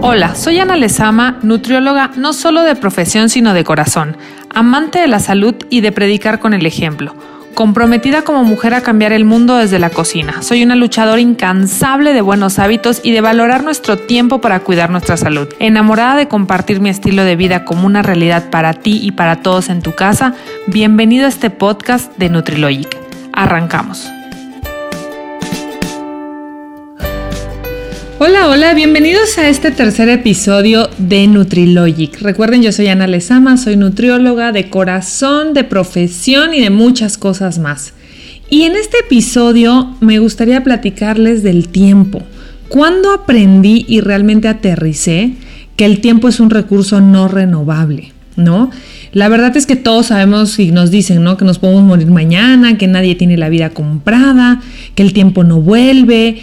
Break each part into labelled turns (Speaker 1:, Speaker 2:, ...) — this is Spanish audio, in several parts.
Speaker 1: Hola, soy Ana Lezama, nutrióloga no solo de profesión sino de corazón, amante de la salud y de predicar con el ejemplo. Comprometida como mujer a cambiar el mundo desde la cocina. Soy una luchadora incansable de buenos hábitos y de valorar nuestro tiempo para cuidar nuestra salud. Enamorada de compartir mi estilo de vida como una realidad para ti y para todos en tu casa, bienvenido a este podcast de Nutrilogic. Arrancamos. Hola, hola, bienvenidos a este tercer episodio de Nutrilogic. Recuerden, yo soy Ana Lezama, soy nutrióloga de corazón, de profesión y de muchas cosas más. Y en este episodio me gustaría platicarles del tiempo. ¿Cuándo aprendí y realmente aterricé que el tiempo es un recurso no renovable? ¿No? La verdad es que todos sabemos y nos dicen, ¿no? Que nos podemos morir mañana, que nadie tiene la vida comprada, que el tiempo no vuelve,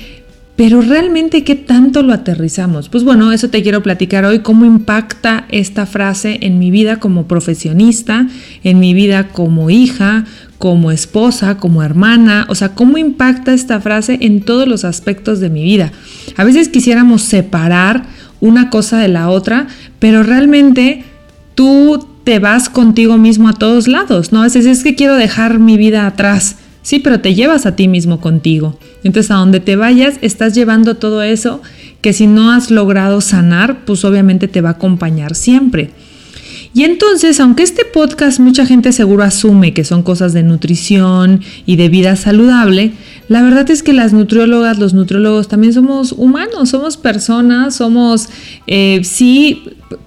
Speaker 1: pero realmente, ¿qué tanto lo aterrizamos? Pues bueno, eso te quiero platicar hoy, cómo impacta esta frase en mi vida como profesionista, en mi vida como hija, como esposa, como hermana, o sea, cómo impacta esta frase en todos los aspectos de mi vida. A veces quisiéramos separar una cosa de la otra, pero realmente tú te vas contigo mismo a todos lados, ¿no? A veces es que quiero dejar mi vida atrás Sí, pero te llevas a ti mismo contigo. Entonces, a donde te vayas, estás llevando todo eso que si no has logrado sanar, pues obviamente te va a acompañar siempre. Y entonces, aunque este podcast mucha gente seguro asume que son cosas de nutrición y de vida saludable, la verdad es que las nutriólogas, los nutriólogos también somos humanos, somos personas, somos, eh, sí,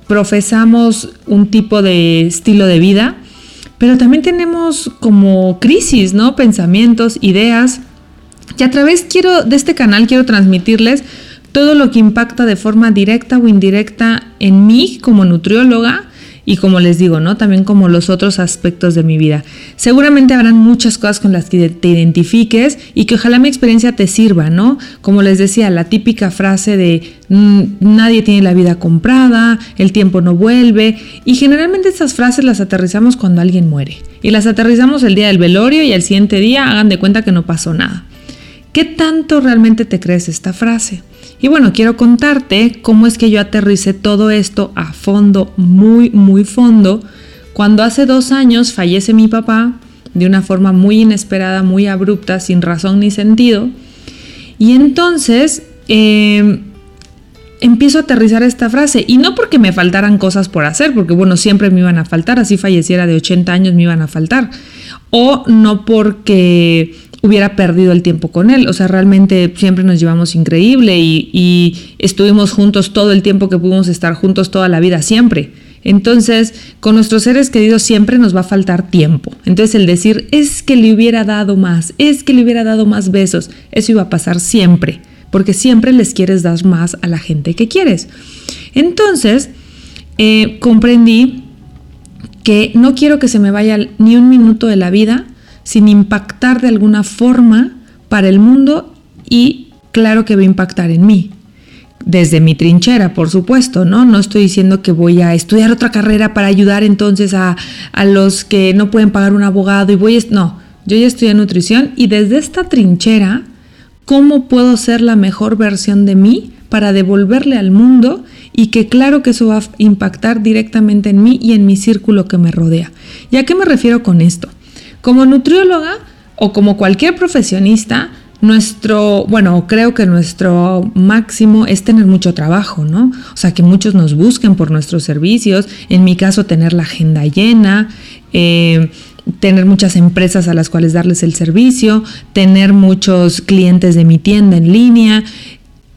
Speaker 1: profesamos un tipo de estilo de vida, pero también tenemos como crisis, ¿no? Pensamientos, ideas. Y a través quiero, de este canal quiero transmitirles todo lo que impacta de forma directa o indirecta en mí como nutrióloga y como les digo, ¿no? También como los otros aspectos de mi vida. Seguramente habrán muchas cosas con las que te identifiques y que ojalá mi experiencia te sirva, ¿no? Como les decía, la típica frase de mm, nadie tiene la vida comprada, el tiempo no vuelve y generalmente estas frases las aterrizamos cuando alguien muere y las aterrizamos el día del velorio y al siguiente día hagan de cuenta que no pasó nada. ¿Qué tanto realmente te crees esta frase? Y bueno, quiero contarte cómo es que yo aterricé todo esto a fondo, muy, muy fondo, cuando hace dos años fallece mi papá de una forma muy inesperada, muy abrupta, sin razón ni sentido. Y entonces em, empiezo a aterrizar esta frase. Y no porque me faltaran cosas por hacer, porque bueno, siempre me iban a faltar, así falleciera de 80 años me iban a faltar. O no porque hubiera perdido el tiempo con él. O sea, realmente siempre nos llevamos increíble y, estuvimos juntos todo el tiempo que pudimos estar juntos toda la vida, siempre. Entonces, con nuestros seres queridos siempre nos va a faltar tiempo. Entonces, el decir, es que le hubiera dado más, es que le hubiera dado más besos, eso iba a pasar siempre, porque siempre les quieres dar más a la gente que quieres. Entonces, eh, comprendí que no quiero que se me vaya ni un minuto de la vida sin impactar de alguna forma para el mundo y claro que va a impactar en mí. Desde mi trinchera, por supuesto, ¿no? No estoy diciendo que voy a estudiar otra carrera para ayudar entonces a, a los que no pueden pagar un abogado y voy a... No, yo ya estudié nutrición y desde esta trinchera, ¿cómo puedo ser la mejor versión de mí para devolverle al mundo y que claro que eso va a impactar directamente en mí y en mi círculo que me rodea? ¿Y a qué me refiero con esto? Como nutrióloga o como cualquier profesionista, nuestro, bueno, creo que nuestro máximo es tener mucho trabajo, ¿no? O sea, que muchos nos busquen por nuestros servicios, en mi caso tener la agenda llena, eh, tener muchas empresas a las cuales darles el servicio, tener muchos clientes de mi tienda en línea,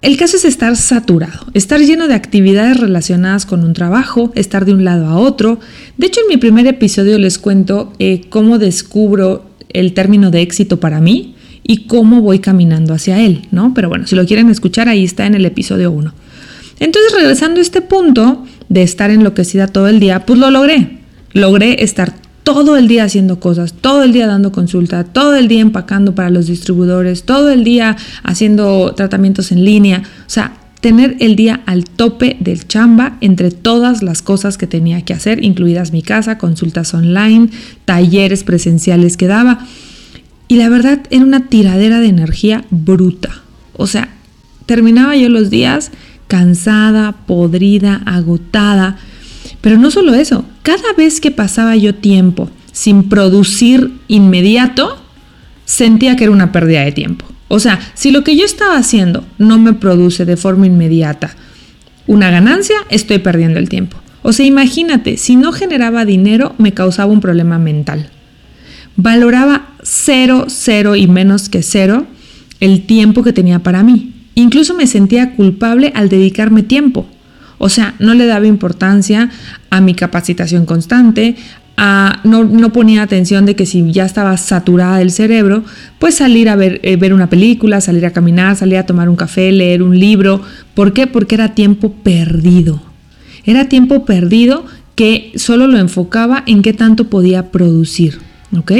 Speaker 1: el caso es estar saturado, estar lleno de actividades relacionadas con un trabajo, estar de un lado a otro. De hecho, en mi primer episodio les cuento eh, cómo descubro el término de éxito para mí y cómo voy caminando hacia él, ¿no? Pero bueno, si lo quieren escuchar, ahí está en el episodio 1. Entonces, regresando a este punto de estar enloquecida todo el día, pues lo logré. Logré estar todo el día haciendo cosas, todo el día dando consulta, todo el día empacando para los distribuidores, todo el día haciendo tratamientos en línea. O sea, tener el día al tope del chamba entre todas las cosas que tenía que hacer, incluidas mi casa, consultas online, talleres presenciales que daba. Y la verdad era una tiradera de energía bruta. O sea, terminaba yo los días cansada, podrida, agotada. Pero no solo eso, cada vez que pasaba yo tiempo sin producir inmediato, sentía que era una pérdida de tiempo. O sea, si lo que yo estaba haciendo no me produce de forma inmediata una ganancia, estoy perdiendo el tiempo. O sea, imagínate, si no generaba dinero, me causaba un problema mental. Valoraba cero, cero y menos que cero el tiempo que tenía para mí. Incluso me sentía culpable al dedicarme tiempo. O sea, no le daba importancia a mi capacitación constante, no, ponía atención de que si ya estaba saturada del cerebro, pues salir a ver, eh, ver una película, salir a caminar, salir a tomar un café, leer un libro. ¿Por qué? Porque era tiempo perdido. Era tiempo perdido que solo lo enfocaba en qué tanto podía producir. ¿Ok?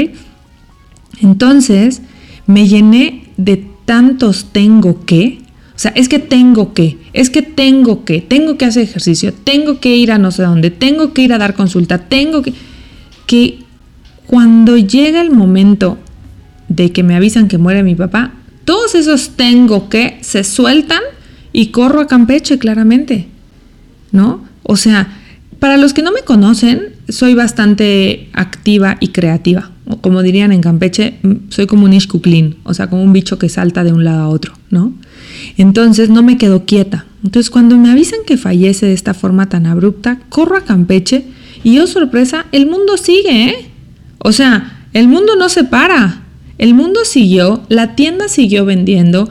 Speaker 1: Entonces me llené de tantos tengo que. O sea, es que tengo que, es que tengo que, tengo que hacer ejercicio, tengo que ir a no sé dónde, tengo que ir a dar consulta, tengo que que cuando llega el momento de que me avisan que muere mi papá, todos esos tengo que se sueltan y corro a Campeche claramente, ¿no? O sea, para los que no me conocen, soy bastante activa y creativa. Como dirían en Campeche, soy como un ishkuklin, o sea, como un bicho que salta de un lado a otro, ¿no? Entonces no me quedo quieta. Entonces cuando me avisan que fallece de esta forma tan abrupta, corro a Campeche y oh sorpresa, el mundo sigue, ¿eh? O sea, el mundo no se para. El mundo siguió, la tienda siguió vendiendo.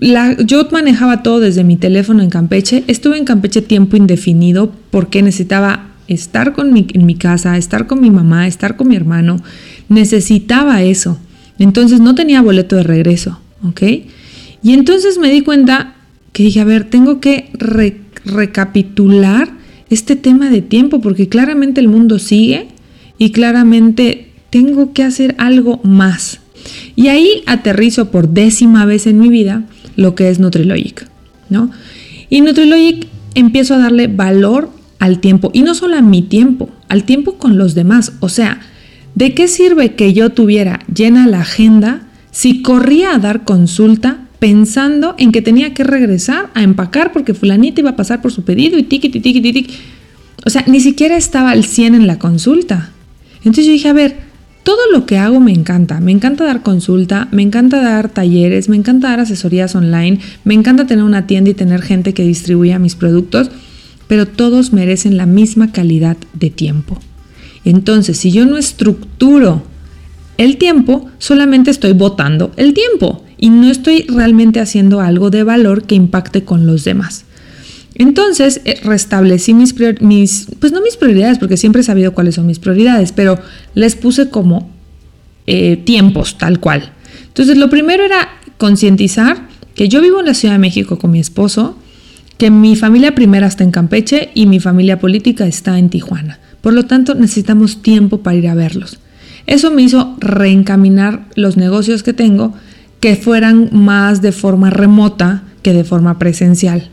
Speaker 1: La, yo manejaba todo desde mi teléfono en Campeche. Estuve en Campeche tiempo indefinido porque necesitaba estar con mi, en mi casa, estar con mi mamá, estar con mi hermano. Necesitaba eso. Entonces no tenía boleto de regreso, ¿ok? Y entonces me di cuenta que dije, a ver, tengo que recapitular este tema de tiempo, porque claramente el mundo sigue y claramente tengo que hacer algo más. Y ahí aterrizo por décima vez en mi vida lo que es Nutrilogic, ¿no? Y Nutrilogic empiezo a darle valor al tiempo, y no solo a mi tiempo, al tiempo con los demás. O sea, ¿de qué sirve que yo tuviera llena la agenda si corría a dar consulta pensando en que tenía que regresar a empacar porque fulanita iba a pasar por su pedido y tiki, tiki, tiki. O sea, ni siquiera estaba al 100 en la consulta. Entonces yo dije, a ver, todo lo que hago me encanta. Me encanta dar consulta, me encanta dar talleres, me encanta dar asesorías online, me encanta tener una tienda y tener gente que distribuya mis productos, pero todos merecen la misma calidad de tiempo. Entonces, si yo no estructuro el tiempo, solamente estoy botando el tiempo y no estoy realmente haciendo algo de valor que impacte con los demás. Entonces eh, restablecí mis, mis, pues no mis prioridades, porque siempre he sabido cuáles son mis prioridades, pero les puse como eh, tiempos tal cual. Entonces lo primero era concientizar que yo vivo en la Ciudad de México con mi esposo, que mi familia primera está en Campeche y mi familia política está en Tijuana. Por lo tanto, necesitamos tiempo para ir a verlos. Eso me hizo reencaminar los negocios que tengo que fueran más de forma remota que de forma presencial.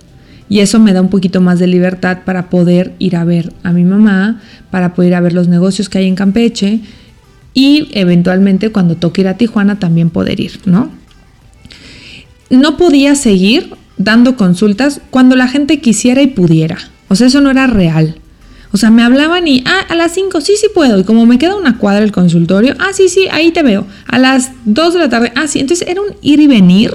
Speaker 1: Y eso me da un poquito más de libertad para poder ir a ver a mi mamá, para poder ir a ver los negocios que hay en Campeche y eventualmente cuando toque ir a Tijuana también poder ir, ¿no? No podía seguir dando consultas cuando la gente quisiera y pudiera. O sea, eso no era real. O sea, me hablaban y, ah, a las 5, sí, sí puedo. Y como me queda una cuadra el consultorio, ah, sí, sí, ahí te veo. A las 2 de la tarde, ah, sí. Entonces era un ir y venir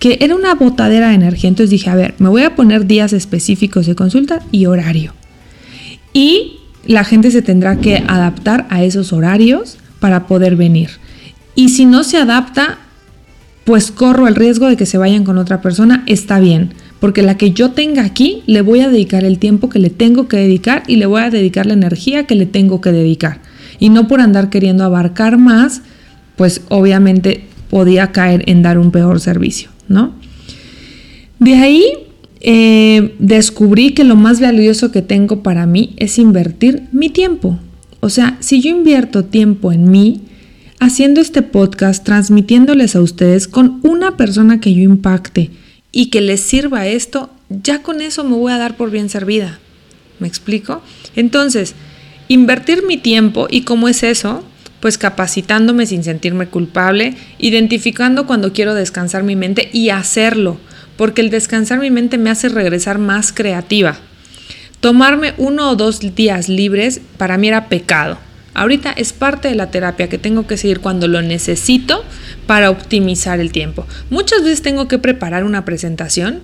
Speaker 1: que era una botadera de energía. Entonces dije, a ver, me voy a poner días específicos de consulta y horario. Y la gente se tendrá que adaptar a esos horarios para poder venir. Y si no se adapta, pues corro el riesgo de que se vayan con otra persona, está bien porque la que yo tenga aquí le voy a dedicar el tiempo que le tengo que dedicar y le voy a dedicar la energía que le tengo que dedicar. Y no por andar queriendo abarcar más, pues obviamente podía caer en dar un peor servicio, ¿no? De ahí eh, descubrí que lo más valioso que tengo para mí es invertir mi tiempo. O sea, si yo invierto tiempo en mí, haciendo este podcast, transmitiéndoles a ustedes con una persona que yo impacte, y que les sirva esto, ya con eso me voy a dar por bien servida. ¿Me explico? Entonces, invertir mi tiempo y cómo es eso, pues capacitándome sin sentirme culpable, identificando cuando quiero descansar mi mente y hacerlo. porque el descansar mi mente me hace regresar más creativa. Tomarme uno o dos días libres para mí era pecado. Ahorita es parte de la terapia que tengo que seguir cuando lo necesito para optimizar el tiempo. Muchas veces tengo que preparar una presentación,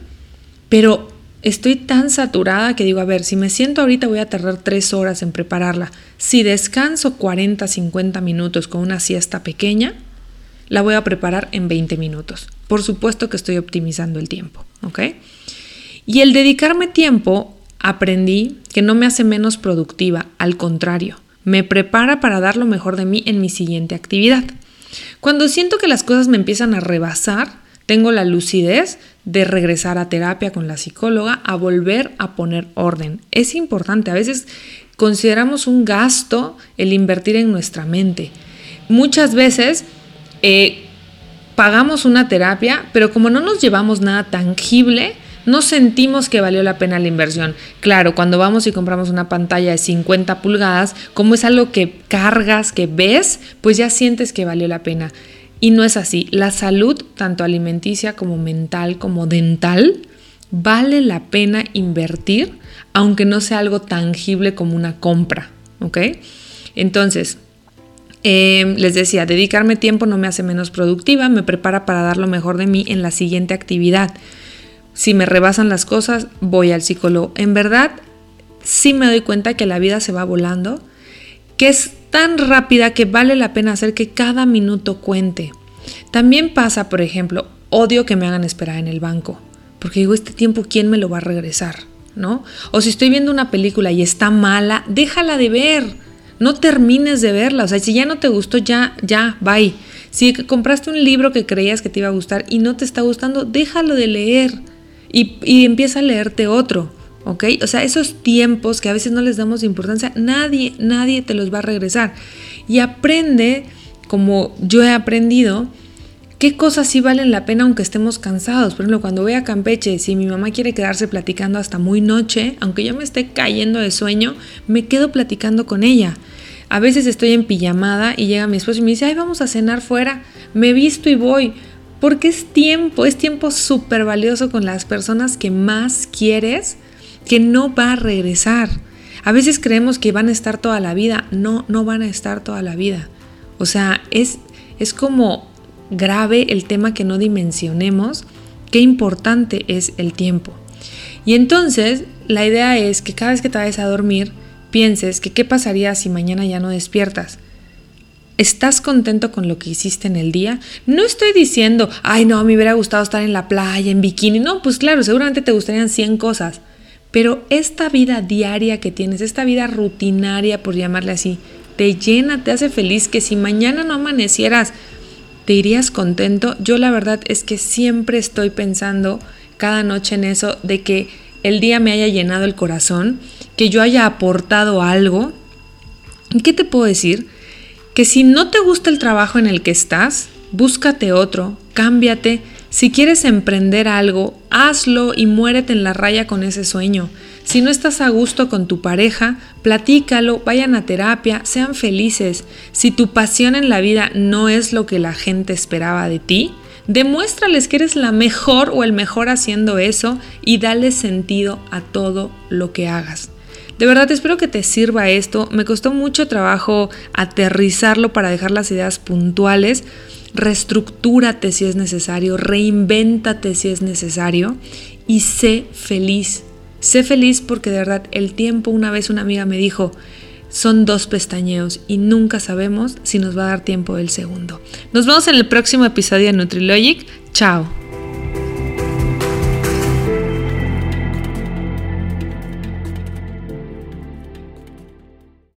Speaker 1: pero estoy tan saturada que digo, a ver, si me siento ahorita voy a tardar tres horas en prepararla. Si descanso 40, 50 minutos con una siesta pequeña, la voy a preparar en 20 minutos. Por supuesto que estoy optimizando el tiempo, ¿ok? Y el dedicarme tiempo, aprendí que no me hace menos productiva, al contrario, me prepara para dar lo mejor de mí en mi siguiente actividad. Cuando siento que las cosas me empiezan a rebasar, tengo la lucidez de regresar a terapia con la psicóloga, a volver a poner orden. Es importante, a veces consideramos un gasto el invertir en nuestra mente. Muchas veces eh, pagamos una terapia, pero como no nos llevamos nada tangible, no sentimos que valió la pena la inversión. Claro, cuando vamos y compramos una pantalla de 50 pulgadas, como es algo que cargas, que ves, pues ya sientes que valió la pena. Y no es así. La salud, tanto alimenticia como mental, como dental, vale la pena invertir, aunque no sea algo tangible como una compra. ¿Ok? Entonces, em, les decía, dedicarme tiempo no me hace menos productiva, me prepara para dar lo mejor de mí en la siguiente actividad. Si me rebasan las cosas, voy al psicólogo. En verdad, sí me doy cuenta que la vida se va volando, que es tan rápida que vale la pena hacer que cada minuto cuente. También pasa, por ejemplo, odio que me hagan esperar en el banco, porque digo, este tiempo, ¿quién me lo va a regresar? ¿No? O si estoy viendo una película y está mala, déjala de ver. No termines de verla. O sea, si ya no te gustó, ya, ya, bye. Si compraste un libro que creías que te iba a gustar y no te está gustando, déjalo de leer y, empieza a leerte otro. ¿ok? O sea, esos tiempos que a veces no les damos importancia, nadie, nadie te los va a regresar. Y aprende, como yo he aprendido, qué cosas sí valen la pena aunque estemos cansados. Por ejemplo, cuando voy a Campeche, si mi mamá quiere quedarse platicando hasta muy noche, aunque yo me esté cayendo de sueño, me quedo platicando con ella. A veces estoy en pijamada y llega mi esposo y me dice, ay, vamos a cenar fuera. Me visto y voy porque es tiempo, es tiempo súper valioso con las personas que más quieres, que no va a regresar. A veces creemos que van a estar toda la vida, no, no van a estar toda la vida. O sea, es, es como grave el tema que no dimensionemos qué importante es el tiempo. Y entonces la idea es que cada vez que te vayas a dormir, pienses que qué pasaría si mañana ya no despiertas. ¿Estás contento con lo que hiciste en el día? No estoy diciendo, ay no, me hubiera gustado estar en la playa, en bikini. No, pues claro, seguramente te gustarían 100 cosas. Pero esta vida diaria que tienes, esta vida rutinaria, por llamarle así, te llena, te hace feliz, que si mañana no amanecieras, te irías contento. Yo la verdad es que siempre estoy pensando cada noche en eso, de que el día me haya llenado el corazón, que yo haya aportado algo. ¿Y qué te puedo decir? Que si no te gusta el trabajo en el que estás, búscate otro, cámbiate. Si quieres emprender algo, hazlo y muérete en la raya con ese sueño. Si no estás a gusto con tu pareja, platícalo, vayan a terapia, sean felices. Si tu pasión en la vida no es lo que la gente esperaba de ti, demuéstrales que eres la mejor o el mejor haciendo eso y dale sentido a todo lo que hagas. De verdad espero que te sirva esto. Me costó mucho trabajo aterrizarlo para dejar las ideas puntuales. Reestructúrate si es necesario, reinvéntate si es necesario y sé feliz. Sé feliz porque de verdad el tiempo, una vez una amiga me dijo, son dos pestañeos y nunca sabemos si nos va a dar tiempo del segundo. Nos vemos en el próximo episodio de Nutrilogic. Chao.